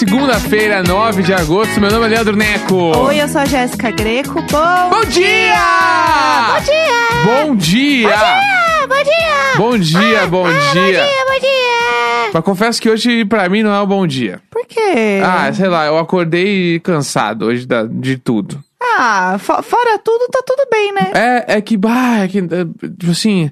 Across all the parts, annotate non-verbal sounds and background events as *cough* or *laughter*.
segunda-feira, 9 de agosto. Meu nome é Leandro Neco. Oi, eu sou a Jéssica Greco. Bom, Bom dia! Bom dia! Bom dia! Ah, bom dia! Bom dia, bom Ah, dia. Bom dia, bom dia! Mas confesso que hoje, pra mim, não é um bom dia. Por quê? Ah, sei lá, eu acordei cansado hoje da- de tudo. Ah, fo- fora tudo, tá tudo bem, né? É, é que, bah, é que, é, tipo assim,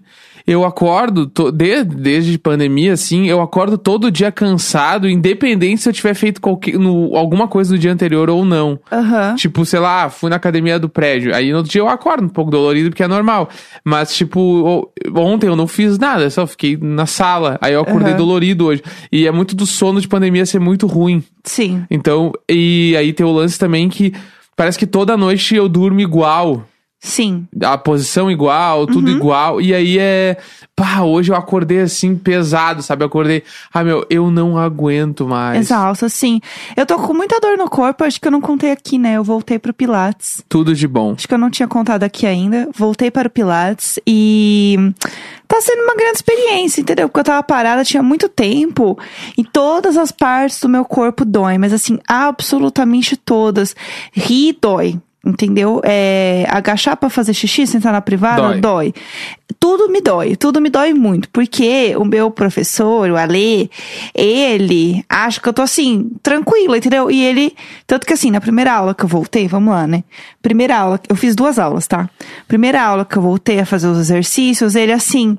eu acordo, to- de- desde pandemia, assim, eu acordo todo dia cansado, independente se eu tiver feito qualquer, no, alguma coisa do dia anterior ou não. Aham. Tipo, sei lá, fui na academia do prédio. Aí no outro dia eu acordo um pouco dolorido, porque é normal. Mas, tipo, ontem eu não fiz nada, só fiquei na sala. Aí eu acordei Aham. dolorido hoje. E é muito do sono de pandemia ser muito ruim. Sim. Então, e aí tem o lance também que parece que toda noite eu durmo igual. Sim. A posição igual, tudo igual. E aí é. Pá, hoje eu acordei assim pesado, sabe? Eu acordei. Ah, meu, eu não aguento mais. Exausta, sim. Eu tô com muita dor no corpo, acho que eu não contei aqui, né? Eu voltei pro Pilates. Tudo de bom. Acho que eu não tinha contado aqui ainda. Voltei para o Pilates e tá sendo uma grande experiência, entendeu? Porque eu tava parada tinha muito tempo e todas as partes do meu corpo doem, mas assim, absolutamente todas. Rir dói. Entendeu? É, agachar pra fazer xixi, sentar na privada, Dói. dói. Tudo me dói, tudo me dói muito. Porque o meu professor, o Alê, ele acha que eu tô assim, tranquila, entendeu? E ele. Tanto que assim, na primeira aula que eu voltei, vamos lá, né? Primeira aula, eu fiz duas aulas, tá? Primeira aula que eu voltei a fazer os exercícios, ele assim.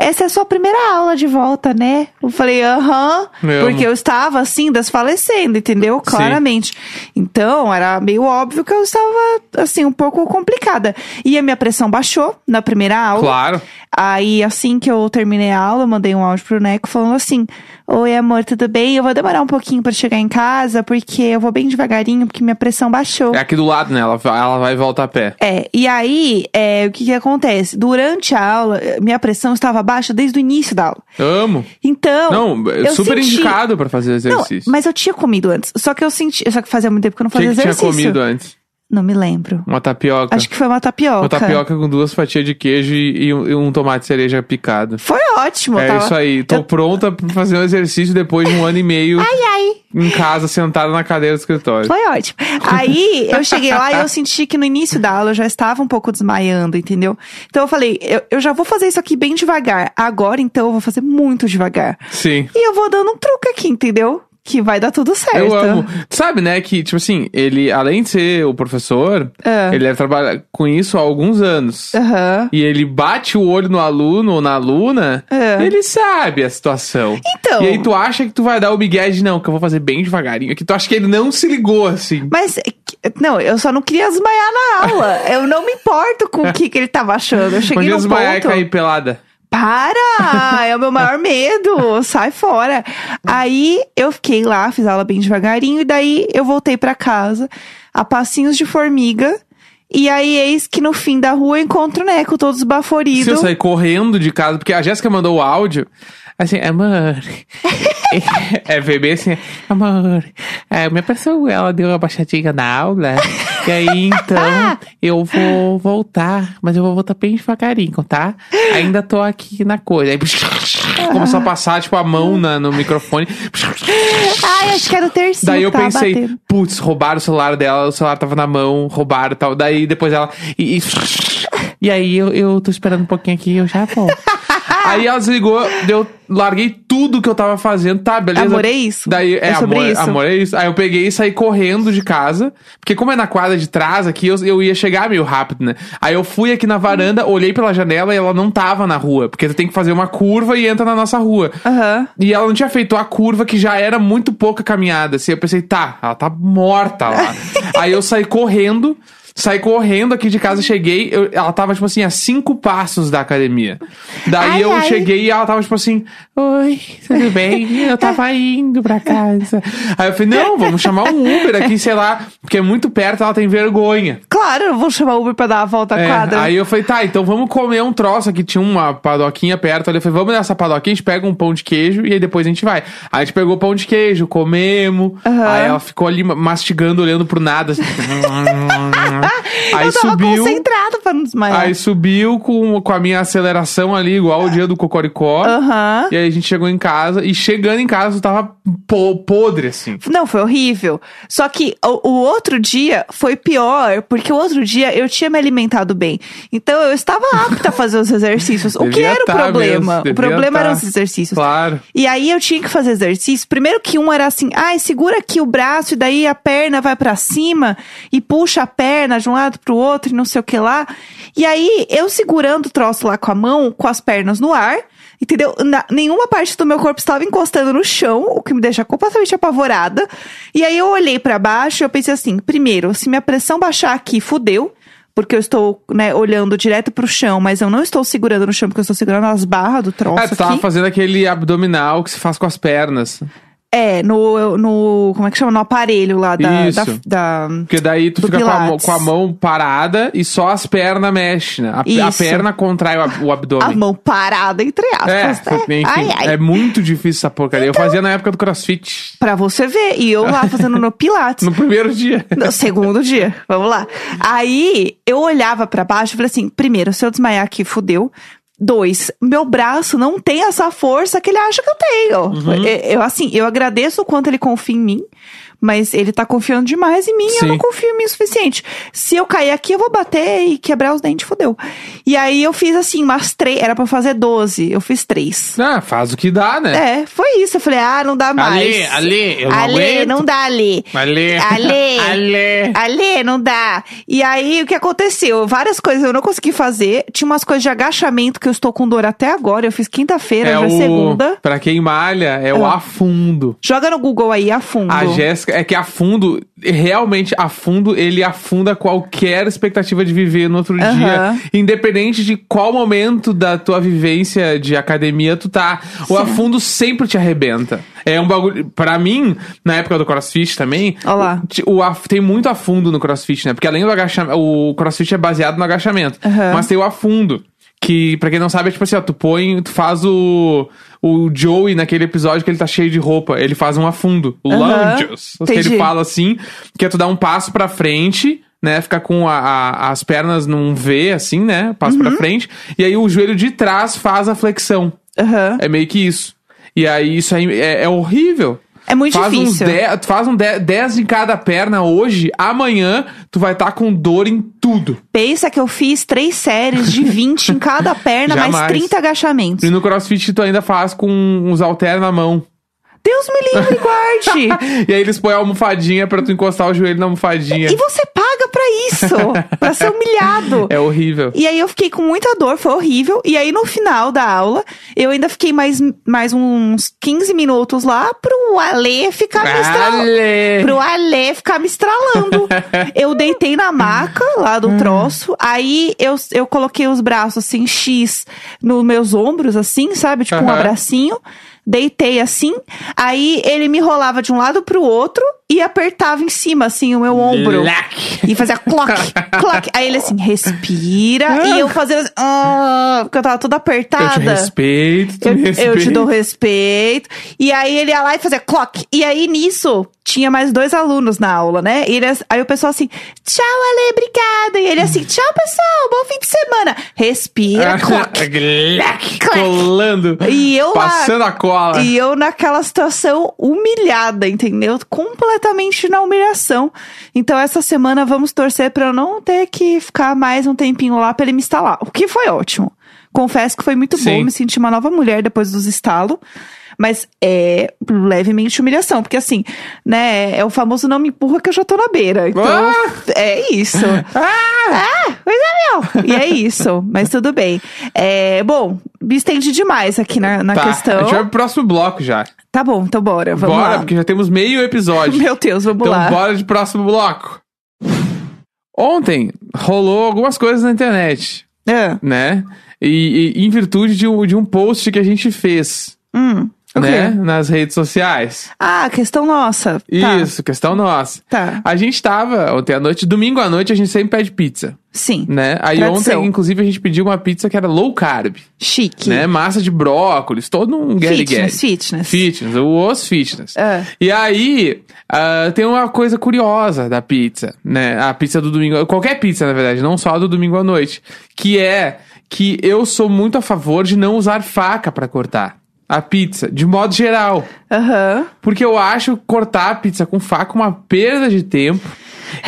Essa é a sua primeira aula de volta, né? Eu falei, aham. Eu porque amo. eu estava, assim, desfalecendo, entendeu? Claramente. Então, era meio óbvio que eu estava, assim, um pouco complicada. E a minha pressão baixou na primeira aula. Claro. Aí, assim que eu terminei a aula, eu mandei um áudio pro Neco falando assim: Oi, amor, tudo bem? Eu vou demorar um pouquinho pra chegar em casa, porque eu vou bem devagarinho, porque minha pressão baixou. É aqui do lado, né? Ela, vai- ela vai e volta a pé. É, e aí, é, o que que acontece? Durante a aula, minha pressão estava baixa desde o início da aula. Amo. Então. Não, eu super senti- indicado pra fazer Não, exercício. mas eu tinha comido antes. Só que eu senti. Só que fazia muito tempo que eu não O que, fazia que tinha exercício. comido antes? Não me lembro. Uma tapioca. Acho que foi uma tapioca. Uma tapioca com duas fatias de queijo e, e um, e um tomate cereja picado. Foi ótimo, é tava... isso aí. Tô eu- pronta pra fazer um exercício depois de um ano e meio *laughs* Ai, ai. em casa, sentada na cadeira do escritório. Foi ótimo. Aí eu cheguei lá e eu senti que no início da aula eu já estava um pouco desmaiando, entendeu? Então eu falei, eu, eu já vou fazer isso aqui bem devagar. Agora então eu vou fazer muito devagar. Sim. E eu vou dando um truque aqui, entendeu? Que vai dar tudo certo. Eu amo. Sabe, né, que, tipo assim, ele, além de ser o professor, Ah. ele deve trabalhar com isso há alguns anos. Aham. E ele bate o olho no aluno ou na aluna, É. ele sabe a situação. Então. E aí tu acha que tu vai dar o migué de não, que eu vou fazer bem devagarinho. Que tu acha que ele não se ligou, assim. Mas, é não, eu só não queria desmaiar na aula. eu não me importo com o que, que ele tava achando. Eu cheguei Podia no desmaiar e cair pelada. Para! É o meu maior medo. Sai fora. Aí eu fiquei lá, fiz aula bem devagarinho, e daí eu voltei pra casa, a passinhos de formiga. E aí, eis que no fim da rua eu encontro o Neco, todo Se eu sair correndo de casa, porque a Jéssica mandou o áudio, assim, amor. *laughs* é bebê assim, amor. É, minha pessoa, ela deu uma baixadinha na aula. E aí, então, *laughs* eu vou voltar, mas eu vou voltar bem devagarinho, tá? Ainda tô aqui na coisa. Aí, *laughs* começou a passar, tipo, a mão na, no microfone. *laughs* Ai, acho que era o tercinho Daí eu pensei, putz, roubaram o celular dela, o celular tava na mão, roubaram e tal. Daí depois ela. E, e, e aí eu, eu tô esperando um pouquinho aqui e eu já volto. Aí ela desligou, eu larguei tudo que eu tava fazendo, tá, beleza? Amor é isso. Daí, é, É sobre amor, isso. amor é isso. Aí eu peguei e saí correndo de casa, porque como é na quadra de trás aqui, eu, eu ia chegar meio rápido, né? Aí eu fui aqui na varanda, olhei pela janela e ela não tava na rua, porque tu tem que fazer uma curva e entra na nossa rua. Aham. E ela não tinha feito a curva que já era muito pouca caminhada. Assim, eu pensei, tá, ela tá morta lá. *laughs* Aí eu saí correndo, saí correndo aqui de casa, cheguei. eu- ela tava, tipo assim, a cinco passos da academia. Daí Ai, eu ai. cheguei e ela tava, tipo assim, oi, tudo bem? Eu tava indo pra casa. Aí eu falei, não, vamos chamar um Uber aqui, sei lá, porque é muito perto, ela tem vergonha. Claro, eu vou chamar o Uber pra dar a volta à É, quadra. aí eu falei, tá, então vamos comer um troço aqui. Tinha uma padoquinha perto ali. Eu falei, vamos nessa padoquinha, a gente pega um pão de queijo e aí depois a gente vai. Aí a gente pegou pão de queijo, comemos. Aham. Aí ela ficou ali mastigando, olhando pro nada. assim. *laughs* *laughs* *laughs* aí eu tava subiu. concentrada pra não desmaiar. Aí subiu com, com a minha aceleração ali, igual o dia do Cocoricó. Aham. E aí a gente chegou em casa. E chegando em casa, eu tava po- podre, assim. Não, foi horrível. Só que o, o outro dia foi pior, porque o outro dia eu tinha me alimentado bem. Então eu estava apta a fazer os exercícios. o *laughs* que era o tá problema? mesmo, o problema tá. eram os exercícios. Claro. E aí eu tinha que fazer exercício. Primeiro que um era assim, ai, segura aqui o braço e daí a perna vai pra cima e puxa a perna de um lado pro outro e não sei o que lá. E aí eu segurando o troço lá com a mão, com as pernas no ar, entendeu? Na- nenhuma parte do meu corpo estava encostando no chão, o que me deixa completamente apavorada. E aí eu olhei pra baixo e eu pensei assim, primeiro, se minha pressão baixar aqui, fudeu. Porque eu estou, né, olhando direto pro chão, mas eu não estou segurando no chão, porque eu estou segurando as barras do troço Ah, tu tava aqui. fazendo aquele abdominal que se faz com as pernas. É, no, no. Como é que chama? No aparelho lá da. Isso. da, da- Porque daí tu fica com a, com a mão parada e só as pernas mexem, né? A, a perna contrai o, o abdômen. a mão parada, entre É, aspas. né? enfim, Ai, ai. Então é muito difícil essa porcaria. Eu fazia na época do crossfit. Pra você ver. E eu lá fazendo no *laughs* Pilates. No primeiro dia. No segundo dia, vamos lá. Aí eu olhava pra baixo e falei assim: primeiro, se eu desmaiar aqui, fudeu. Dois, meu braço não tem essa força que ele acha que eu tenho. Uhum. Eu, eu, assim, eu agradeço o quanto ele confia em mim, mas ele tá confiando demais em mim e eu Sim. não confio em mim o suficiente. Se eu cair aqui, eu vou bater e quebrar os dentes, fudeu. E aí eu fiz assim, umas três, era pra fazer 12, eu fiz três. Ah, faz o que dá, né? É, foi isso. Eu falei, ah, não dá mais. Ale, Ale, eu não aguento. não dá, Ale. Ale. Ale. *laughs* Ale. Ale, não dá. E aí, o que aconteceu? Várias coisas eu não consegui fazer. Tinha umas coisas de agachamento que eu estou com dor até agora. Eu fiz quinta-feira, É já é o. segunda. Pra quem malha, é o Ah. afundo. Joga no Google aí, a fundo. A Jéssica, é que afundo, realmente afundo, ele afunda qualquer expectativa de viver no outro Aham. dia. Independente de qual momento da tua vivência de academia tu tá. O Sim. afundo sempre te arrebenta. É um bagulho. Pra mim, na época do crossfit também. Lá. O, o tem muito afundo no crossfit, né? Porque além do agachamento. O crossfit é baseado no agachamento. Aham. Mas tem o afundo. Que, pra quem não sabe, é tipo assim, ó, tu põe, tu faz o, o Joey naquele episódio que ele tá cheio de roupa. Ele faz um afundo. O lunges. Que ele fala assim, que é tu dar um passo pra frente, né? Ficar com a- a- as pernas num V, assim, né? Passo Uhum. pra frente. E aí o joelho de trás faz a flexão. É meio que isso. E aí isso aí é, é horrível. É muito faz difícil. 10, tu faz um 10 em cada perna hoje, amanhã tu vai estar com dor em tudo. Pensa que eu fiz três séries de *laughs* 20 em cada perna, mais Jamais. 30 agachamentos. E no crossfit tu ainda faz com uns halter na mão. Deus me livre, *laughs* guarde! e aí eles põem a almofadinha pra tu encostar o joelho na almofadinha. e você paga pra isso, pra ser humilhado. *laughs* É horrível. E aí eu fiquei com muita dor, foi horrível. E aí no final da aula, eu ainda fiquei mais, mais uns 15 minutos lá pro Ale ficar me estralando. Ale. Pro Ale ficar me estralando. eu deitei na maca lá do troço. Aí eu, eu coloquei os braços assim, X, nos meus ombros, assim, sabe? Tipo um abracinho. Deitei assim. Aí ele me rolava de um lado pro outro e apertava em cima, assim, o meu ombro. E fazia clock, clock. Aí ele assim, respira. e eu fazendo assim, ah, porque eu tava toda Eu apertada. te respeito, tu Eu, me eu te dou respeito. E aí ele ia lá e fazia clock. E aí nisso tinha mais dois alunos na aula, né? E ele, aí o pessoal assim, tchau, Ale, obrigada. E ele assim, tchau, pessoal, bom fim de semana. Respira, *laughs* clock. Lac. *laughs* Clac. Colando. E eu lá. Passando a cola. E eu naquela situação humilhada, entendeu? Completamente na humilhação. Então essa semana vamos torcer pra eu não ter que ficar mais um tempinho lá pra ele me instalar. O que foi ótimo. Confesso que foi muito Sim. bom, me senti uma nova mulher depois dos estalos. Mas é levemente humilhação, porque assim, né, é o famoso não me empurra que eu já tô na beira. Então, Ah! é isso. *laughs* Ah, pois é, meu. E é isso, mas tudo bem. É, bom, me estendi demais aqui na, na Tá, questão. A gente vai pro próximo bloco já. Tá bom, então bora, vamos bora, lá. porque já temos meio episódio. *laughs* Meu Deus, vamos então lá. bora de próximo bloco. Ontem rolou algumas coisas na internet, Ah, né? E, e em virtude de um, de um post que a gente fez. hum, O né? Nas redes sociais. Ah, questão nossa. Tá. Isso, questão nossa. Tá. A gente tava ontem à noite, domingo à noite, a gente sempre pede pizza, Sim. né? Aí Tradição. ontem, inclusive, a gente pediu uma pizza que era low carb, Chique. né? Massa de brócolis, todo um get Fitness, fitness. Fitness, o os fitness. É. E aí, ah, tem uma coisa curiosa da pizza, né? A pizza do domingo, qualquer pizza, na verdade, não só a do domingo à noite, que é que eu sou muito a favor de não usar faca pra cortar a pizza, de modo geral. Aham. Porque eu acho cortar a pizza com faca uma perda de tempo.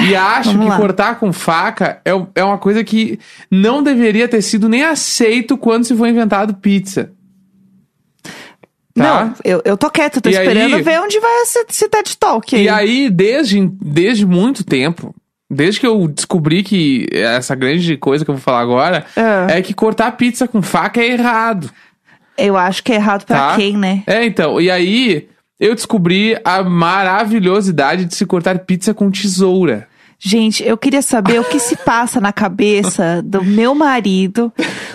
E *laughs* acho que cortar com faca é, é uma coisa que não deveria ter sido nem aceito quando se foi inventado pizza. Tá? Não, eu, eu tô quieta, tô E esperando aí- ver onde vai esse, esse TED Talk aí. E aí, desde, desde muito tempo, desde que eu descobri que essa grande coisa que eu vou falar agora É. é que cortar pizza com faca é errado. Eu acho que é errado pra Tá? quem, né? É, então. E aí, eu descobri a maravilhosidade de se cortar pizza com tesoura. Gente, eu queria saber o que se passa na cabeça do meu marido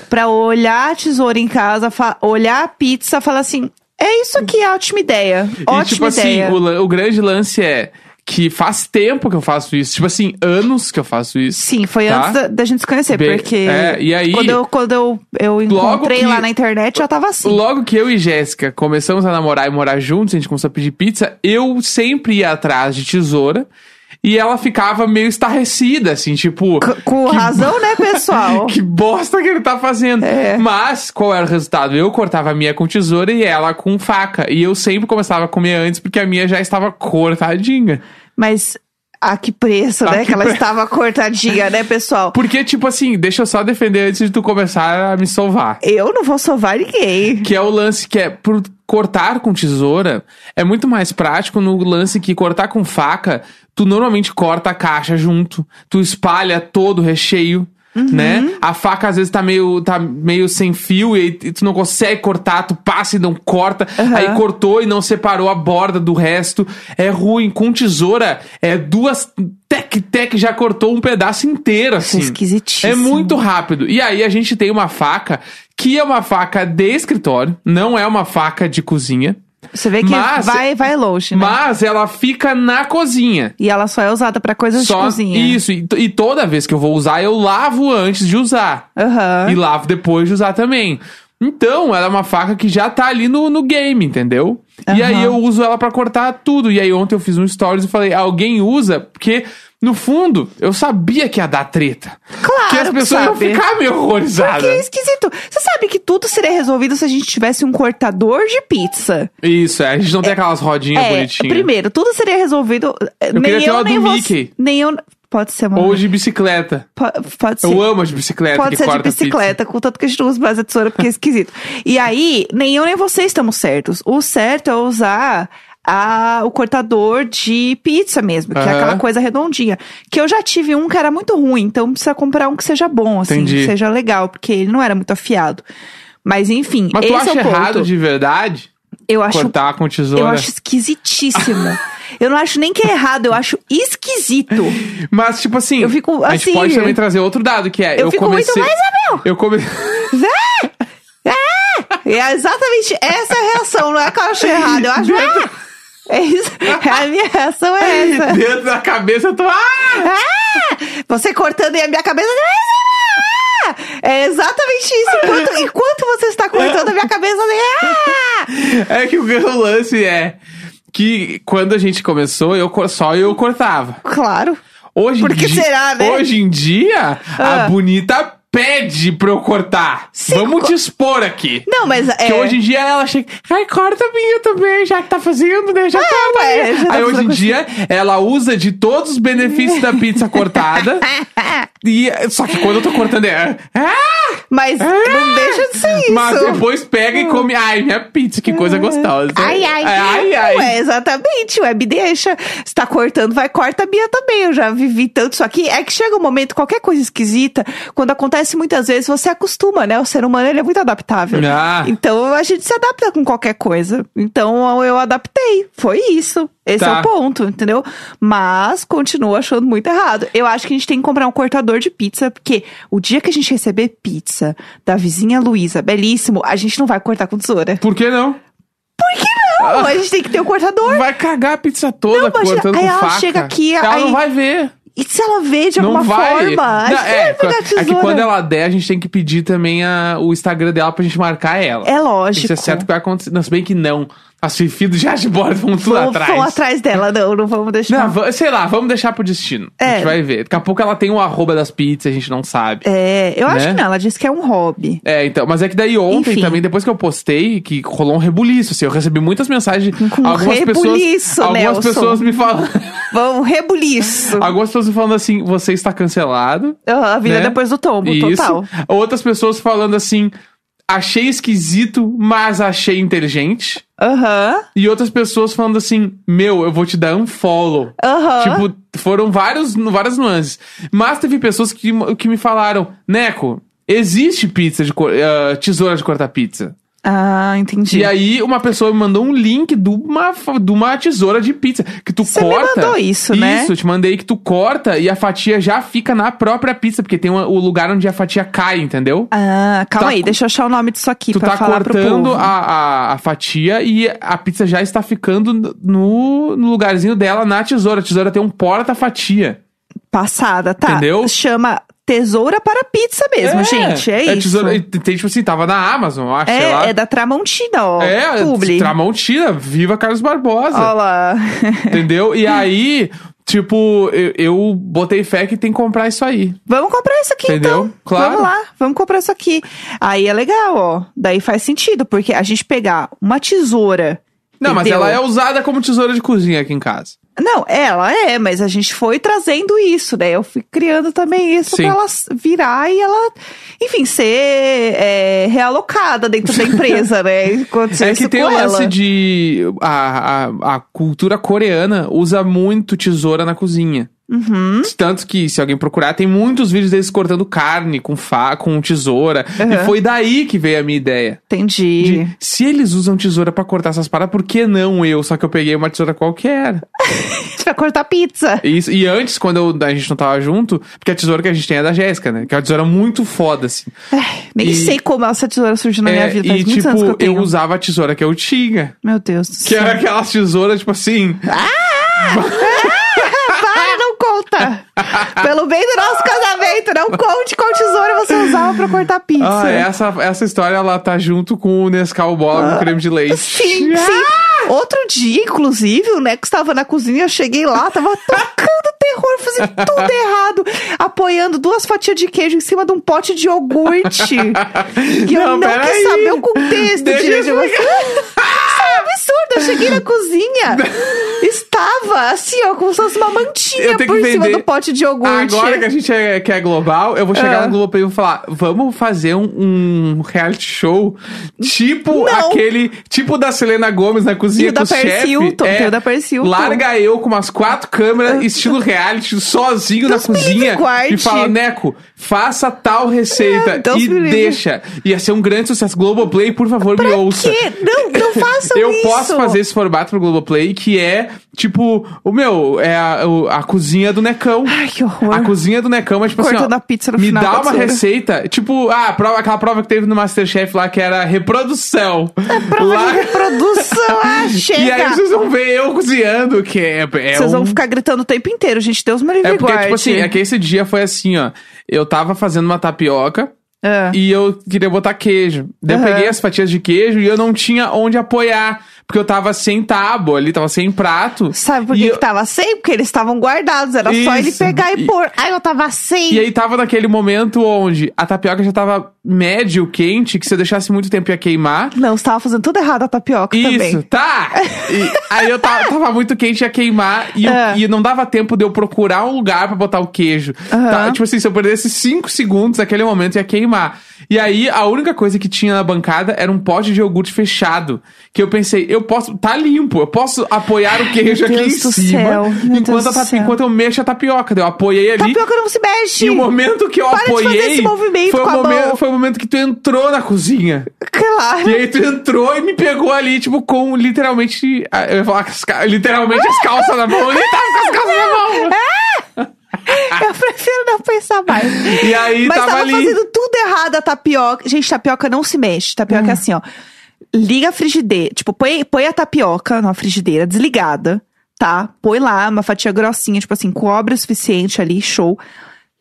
pra olhar a tesoura em casa, olhar a pizza e falar assim: é isso aqui, ótima ideia. Ótima e, tipo ideia. assim, o, o grande lance é que faz tempo que eu faço isso. Tipo assim, anos que eu faço isso. Sim, foi tá? antes da, da gente se conhecer, Be- porque é, e aí- quando eu, quando eu, eu encontrei que- lá na internet já tava assim. Logo que eu e Jéssica começamos a namorar e morar juntos, a gente começou a pedir pizza, eu sempre ia atrás de tesoura e ela ficava meio estarrecida, assim, tipo. C- com razão, né, pessoal? *laughs* Que bosta que ele tá fazendo. É. Mas, qual era o resultado? Eu cortava a minha com tesoura e ela com faca. E eu sempre começava a comer antes, porque a minha já estava cortadinha. Mas a que preço, A né? que Que ela pre- estava cortadinha, né, pessoal? Porque, tipo assim, deixa eu só defender antes de tu começar a me salvar. Eu não vou sovar ninguém. Que é o lance que é por cortar com tesoura é muito mais prático no lance que cortar com faca, tu normalmente corta a caixa junto, tu espalha todo o recheio. Né? A faca às vezes tá meio, tá meio sem fio e, e tu não consegue cortar, tu passa e não corta. Aham. Aí cortou e não separou a borda do resto. É ruim. Com tesoura, é duas tec-tec já cortou um pedaço inteiro, é assim. esquisitíssimo. É muito rápido. E aí a gente tem uma faca que é uma faca de escritório, não é uma faca de cozinha, Você vê que Mas- vai, vai longe, né? mas ela fica na cozinha. E ela só é usada pra coisas Só de cozinha. isso, e, e toda vez que eu vou usar, eu lavo antes de usar. Aham. E lavo depois de usar também. Então, ela é uma faca que já tá ali no, no game, entendeu? E Aham. aí eu uso ela pra cortar tudo. E aí ontem eu fiz um stories e falei, alguém usa? Porque, no fundo, eu sabia que ia dar treta. Claro que as que pessoas iam sabe. ficar meio horrorizadas. Porque é esquisito. Você sabe que tudo seria resolvido se a gente tivesse um cortador de pizza. Isso, é, a gente não tem aquelas rodinhas É, bonitinhas. primeiro, tudo seria resolvido. eh, nem queria ter eu, uma do você. Mickey. Nem eu. Pode ser uma. Ou de bicicleta. po- Pode ser. Eu amo as bicicletas Pode ser de bicicleta, contanto que a gente não usa mais a tesoura, porque é esquisito. e aí, nem eu nem você estamos certos. O certo é usar a, o cortador de pizza mesmo, que é aquela coisa redondinha. Que eu já tive um que era muito ruim, então precisa comprar um que seja bom, assim, Entendi. que seja legal, porque ele não era muito afiado. Mas enfim, Mas tu acha é o ponto. errado de verdade eu acho cortar com tesoura? eu acho esquisitíssimo. *laughs* eu não acho nem que é errado, eu acho esquisito. Mas, tipo assim, Eu fico a gente assim, pode também trazer outro dado, que é... eu fico muito comecei... mais, é meu. Eu come... *laughs* É exatamente essa a reação, não é que eu acho errado, eu acho. Ah! É isso. A minha reação é essa. Dentro da cabeça eu tô... Ah! Ah! Você cortando e a minha cabeça. Ah! É exatamente isso. Enquanto, enquanto você está cortando a minha cabeça. Ah! É que o grande lance é que quando a gente começou, eu só eu cortava. Claro. Hoje Por que será, né? Hoje em dia, Ah. a bonita pede pra eu cortar. Sim, Vamos co- te expor aqui. Não, mas é. Porque hoje em dia ela chega, ai, corta a minha também, já que tá fazendo, né? Já corta a ué, minha." já tá Aí hoje em dia ela usa de todos os benefícios da pizza cortada. *laughs* e Só que quando eu tô cortando é. Ah! Mas não deixa de ser isso. Mas depois pega e come. Ai, minha pizza, que coisa gostosa. Ai, ai, ai, ai. Ué, exatamente, ué, me deixa. Se tá cortando, vai, corta a minha também. Eu já vivi tanto isso aqui. É que chega um momento, qualquer coisa esquisita, quando acontece muitas vezes, você acostuma, né? O ser humano, ele é muito adaptável. Ah. Então, a gente se adapta com qualquer coisa. Então, eu adaptei. Foi isso. Esse Tá. é o ponto, entendeu? Mas, continuo achando muito errado. Eu acho que a gente tem que comprar um cortador de pizza, porque o dia que a gente receber pizza da vizinha Luísa, belíssimo, a gente não vai cortar com tesoura. Por que não? Por que não? A gente tem que ter o cortador. Vai cagar a pizza toda Não, cortando aí com ela faca. chega aqui, ela aí- não vai ver. E se ela vê de Não alguma vai. forma? Não, é, é que quando ela der, a gente tem que pedir também a, o Instagram dela pra gente marcar ela. É lógico. Isso é certo que vai acontecer. Não, se bem que não. As Fifi do Jardim Borda vão tudo Vamos, atrás. vamos atrás dela, não, não vamos deixar. Não, sei lá, vamos deixar pro destino. A É. gente vai ver. Daqui a pouco ela tem o arroba das pizzas, a gente não sabe. É, eu acho Né? que não, ela disse que é um hobby. É, então, mas é que daí ontem Enfim. também, depois que eu postei, que rolou um rebuliço, assim, eu recebi muitas mensagens. Com algumas rebuliço, pessoas, algumas Nelson. pessoas me falam, *laughs* Vamos, rebuliço. algumas pessoas me falando assim, você está cancelado. Ah, a vida né? depois do tombo, Isso. total. Outras pessoas falando assim, achei esquisito, mas achei inteligente. Aham, E outras pessoas falando assim, meu, eu vou te dar um follow. aham. Tipo, foram vários, várias nuances. Mas teve pessoas que, que me falaram, Neco, existe pizza de ah, tesoura de cortar pizza. Ah, entendi. E aí, uma pessoa me mandou um link de uma, de uma tesoura de pizza. Que tu Você corta. mandou isso, né? Isso, eu te mandei que tu corta e a fatia já fica na própria pizza, porque tem uma- o lugar onde a fatia cai, entendeu? Ah, calma Tá aí, deixa eu achar o nome disso aqui Tu pra tá falar cortando a, a, a fatia e a pizza já está ficando no, no lugarzinho dela na tesoura. A tesoura tem um porta-fatia. Passada, tá? Entendeu? Chama tesoura para pizza mesmo, gente. É, isso. Tesoura, tem, tipo assim, tava na Amazon, eu acho. É, é da Tramontina, ó. É, Publi. Tramontina, viva Carlos Barbosa. Ó lá. *laughs* Entendeu? E aí, tipo, eu, eu botei fé que tem que comprar isso aí. Vamos comprar isso aqui, Entendeu? então. Claro. Vamos lá, vamos comprar isso aqui. Aí é legal, ó. Daí faz sentido, porque a gente pegar uma tesoura. Não, mas entendeu? ela é usada como tesoura de cozinha aqui em casa. Não, ela é, mas a gente foi trazendo isso, né? Eu fui criando também isso Sim. pra ela virar e ela, enfim, ser é, realocada dentro da empresa, né? *laughs* Aconteceu É que tem o lance ela. de. A, a, a cultura coreana usa muito tesoura na cozinha. Uhum. Tanto que, se alguém procurar, tem muitos vídeos deles cortando carne com fa com tesoura. Uhum. E foi daí que veio a minha ideia. Entendi. De, se eles usam tesoura pra cortar essas paradas, por que não eu? Só que eu peguei uma tesoura qualquer. *laughs* pra cortar pizza. Isso, e antes, quando eu- a gente não tava junto, porque a tesoura que a gente tem é da Jéssica, né? Que é uma tesoura muito foda, assim. Nem E- sei como essa tesoura surgiu na minha É, vida. Faz e, tipo, que eu tenho. usava a tesoura que eu tinha. Meu Deus do Que céu. era aquelas tesouras, tipo assim. Para, *laughs* *laughs* Pelo bem do nosso casamento, não conte qual tesoura você usava pra cortar pizza. Ah, essa, essa história, ela tá junto com o Nescau Bola com creme de leite. Ah, Sim, sim. Outro dia, inclusive, o Neco estava na cozinha, eu cheguei lá, tava tocando terror, fazendo tudo errado, apoiando duas fatias de queijo em cima de um pote de iogurte. *laughs* E eu Não, não quis saber o contexto Deixa direito. *laughs* absurdo. Eu cheguei na *laughs* cozinha, estava assim, ó, como se fosse uma mantinha por que cima vender- do pote de iogurte. Agora que a gente é, que é global, eu vou chegar Ah. no Globoplay e vou falar: vamos fazer um, um reality show tipo Não. aquele. Tipo da Selena Gomes na cozinha E o da. Hilton, tem o da Hilton. Larga eu com umas quatro câmeras, estilo reality, sozinho Deus na cozinha. E fala, Neco, faça tal receita É, e deixa. Ia ser um grande sucesso. Globoplay, por favor, me ouça. Que? Não, não *laughs* façam Eu isso. Posso fazer esse formato pro Globoplay, que é, tipo, o meu, é a, a cozinha do Necão. Ai, que horror. A cozinha do Necão, mas tipo assim, Cortando ó, a pizza no me final dá uma receita, tipo, ah, prova, aquela prova que teve no Masterchef lá, que era reprodução. *laughs* Prova lá, de reprodução, ah, chega. *laughs* E aí vocês vão ver eu cozinhando, que é, é Vocês um... vão ficar gritando o tempo inteiro, gente. Deus me livre É porque, tipo assim, é que esse dia foi assim, ó. Eu tava fazendo uma tapioca Ah. e eu queria botar queijo. Daí eu Aham. peguei as fatias de queijo e eu não tinha onde apoiar. Porque eu tava sem tábua ali, tava sem prato. Sabe por que, eu- que tava sem? Porque eles estavam guardados. Era só ele Isso. pegar e, E- pôr. Ai, eu tava sem. E aí tava naquele momento onde a tapioca já tava médio quente, que se eu deixasse muito tempo ia queimar. Não, você tava fazendo tudo errado a tapioca Isso, também. tá! *laughs* E aí eu tava, tava muito quente, ia queimar, e, eu- Ah. e não dava tempo de eu procurar um lugar pra botar o queijo. Aham. Tá, tipo assim, se eu perdesse 5 segundos, naquele momento ia queimar. E aí a única coisa que tinha na bancada era um pote de iogurte fechado. Que eu pensei, eu posso. Tá limpo, eu posso apoiar o queijo aqui em cima. enquanto, Deus a do tap- céu. enquanto eu mexo a tapioca. Daí Eu apoiei ali. Tapioca não se mexe. E o momento que eu Para apoiei. esse movimento foi, o momento, foi o momento que tu entrou na cozinha. Claro. E aí tu entrou e me pegou ali, tipo, com literalmente. ah, Eu ia falar literalmente as calças na mão. Eu nem tava com as calças na mão. *laughs* Eu prefiro não pensar mais. E aí Mas tava tava ali. fazendo tudo errado a tapioca. Gente, tapioca não se mexe. Tapioca é assim, ó. liga a frigideira. Tipo, põe, põe a tapioca na frigideira, desligada, tá? Põe lá uma fatia grossinha, tipo assim, cobre o suficiente ali, show.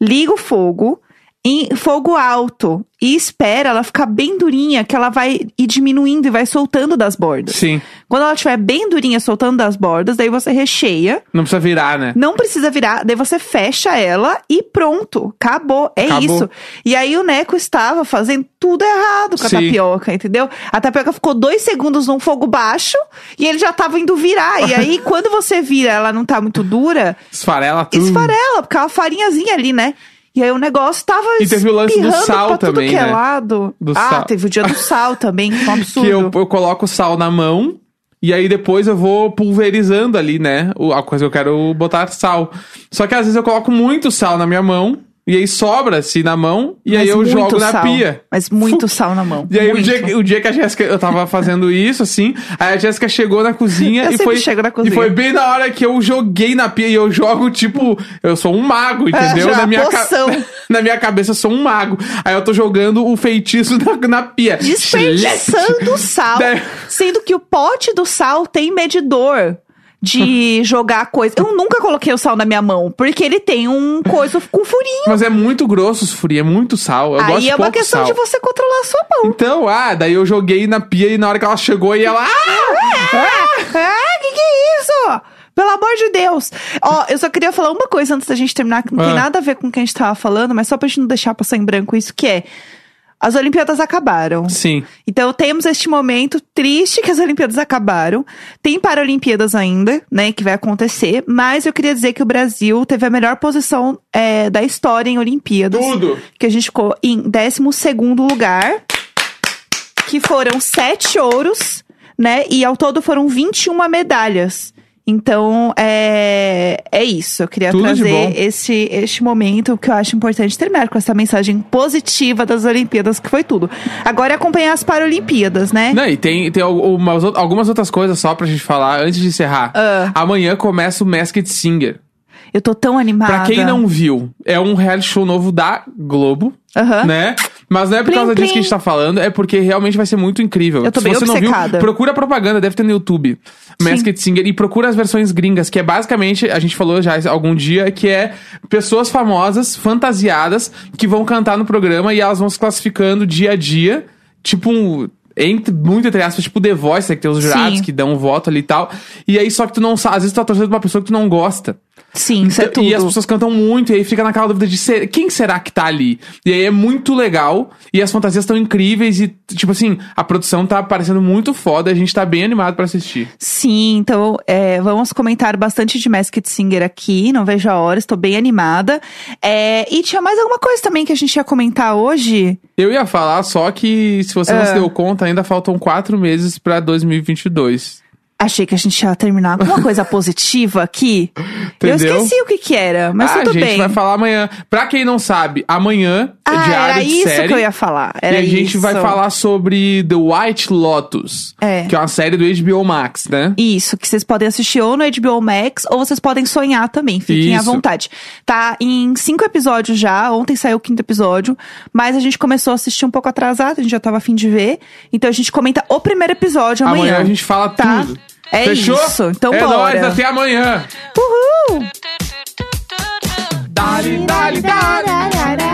Liga o fogo em fogo alto e espera ela ficar bem durinha, que ela vai ir diminuindo e vai soltando das bordas. Sim. Quando ela estiver bem durinha, soltando das bordas, daí você recheia. Não precisa virar, né? Não precisa virar, daí você fecha ela e pronto, acabou. É Acabou. isso. E aí o Neco estava fazendo tudo errado com a Sim. tapioca, entendeu? A tapioca ficou dois segundos num fogo baixo e ele já tava indo virar. E aí, quando você vira, ela não tá muito dura, Esfarela tudo. esfarela, porque é uma farinhazinha ali, né? E aí o negócio tava E teve o lance do sal também, é né? lado. Do ah, sal. teve o dia do *laughs* sal também, que foi um absurdo. Que eu, eu coloco o sal na mão e aí depois eu vou pulverizando ali, né? A coisa que eu quero botar sal. Só que às vezes eu coloco muito sal na minha mão e aí sobra-se na mão e aí Mas eu muito jogo na sal. pia. Mas muito sal na mão. *laughs* E aí o dia, que- o dia que a Jéssica, eu tava fazendo isso, assim, aí a Jéssica chegou na cozinha *laughs* Eu e foi. na E cozinha. foi bem na hora que eu joguei na pia e eu jogo, tipo, eu sou um mago, entendeu? já, na, minha poção. *laughs* na minha cabeça eu sou um mago. Aí eu tô jogando o feitiço na, na pia. Desperdiçando o sal. Daí- Sendo que o pote do sal tem medidor de *laughs* jogar coisa. Eu nunca coloquei o sal na minha mão, porque ele tem um coisa com furinho. Mas é muito grosso os furi, é muito sal. Eu Aí é uma questão sal. de você controlar a sua mão. Então, ah, daí eu joguei na pia e na hora que ela chegou e ela. Ah! Ah, que que é isso? Pelo amor de Deus. Ó, eu só queria falar uma coisa antes da gente terminar, que não tem Ah. nada a ver com o que a gente tava falando, mas só pra gente não deixar passar em branco isso, que é... As Olimpíadas acabaram. Sim. Então temos este momento triste que as Olimpíadas acabaram. Tem Paralimpíadas ainda, né, que vai acontecer. Mas eu queria dizer que o Brasil teve a melhor posição é, da história em Olimpíadas. Tudo. Que a gente ficou em 12º lugar. Que foram sete ouros, né? E ao todo foram 21 medalhas. Então, é, é isso. Eu queria Tudo trazer este, este momento que eu acho importante terminar com essa mensagem positiva das Olimpíadas, que foi tudo. Agora é acompanhar as Paralimpíadas, né? Não, e tem, tem algumas, algumas outras coisas só pra gente falar antes de encerrar. Ah. Amanhã começa o Masked Singer. Eu tô tão animada. Pra quem não viu, é um reality show novo da Globo, Aham. né? Mas não é por Plim, causa disso plim. que a gente tá falando, é porque realmente vai ser muito incrível. Eu tô Se bem você não viu, obcecada. procura a propaganda, deve ter no YouTube. Masked Singer. E procura as versões gringas, que é basicamente, a gente falou já algum dia, que é pessoas famosas, fantasiadas, que vão cantar no programa e elas vão se classificando dia a dia. Tipo um. Entre, muito entre aspas, tipo The Voice, né, que tem os jurados Sim. que dão um voto ali e tal. E aí, só que tu não sabe, às vezes tu tá torcendo pra uma pessoa que tu não gosta. Sim, isso é Então, tudo. E as pessoas cantam muito, e aí fica naquela dúvida de ser, quem será que tá ali? E aí é muito legal, e as fantasias estão incríveis, e tipo assim, a produção tá parecendo muito foda, e a gente tá bem animado pra assistir. Sim, então é, vamos comentar bastante de Masked Singer aqui, não vejo a hora, estou bem animada. É, e tinha mais alguma coisa também que a gente ia comentar hoje? Eu ia falar só que, se você não Ah. se deu conta, ainda faltam quatro meses pra 2022. Achei que a gente ia terminar com uma coisa *laughs* positiva aqui. Eu Entendeu? esqueci o que que era, mas ah, tudo a gente bem. vai falar amanhã. Pra quem não sabe, amanhã é ah, diário era de isso série. que eu ia falar. Era e a gente isso. vai falar sobre The White Lotus, É. que é uma série do HBO Max, né? Isso, que vocês podem assistir ou no HBO Max, ou vocês podem sonhar também, fiquem à Isso. vontade. Tá em cinco episódios já, ontem saiu o quinto episódio, mas a gente começou a assistir um pouco atrasado, a gente já tava afim de ver. Então a gente comenta o primeiro episódio amanhã. Amanhã a gente fala tá? tudo. É Fechou? isso, então é bora. nóis, até amanhã. Uhul! Dali, dali, dali.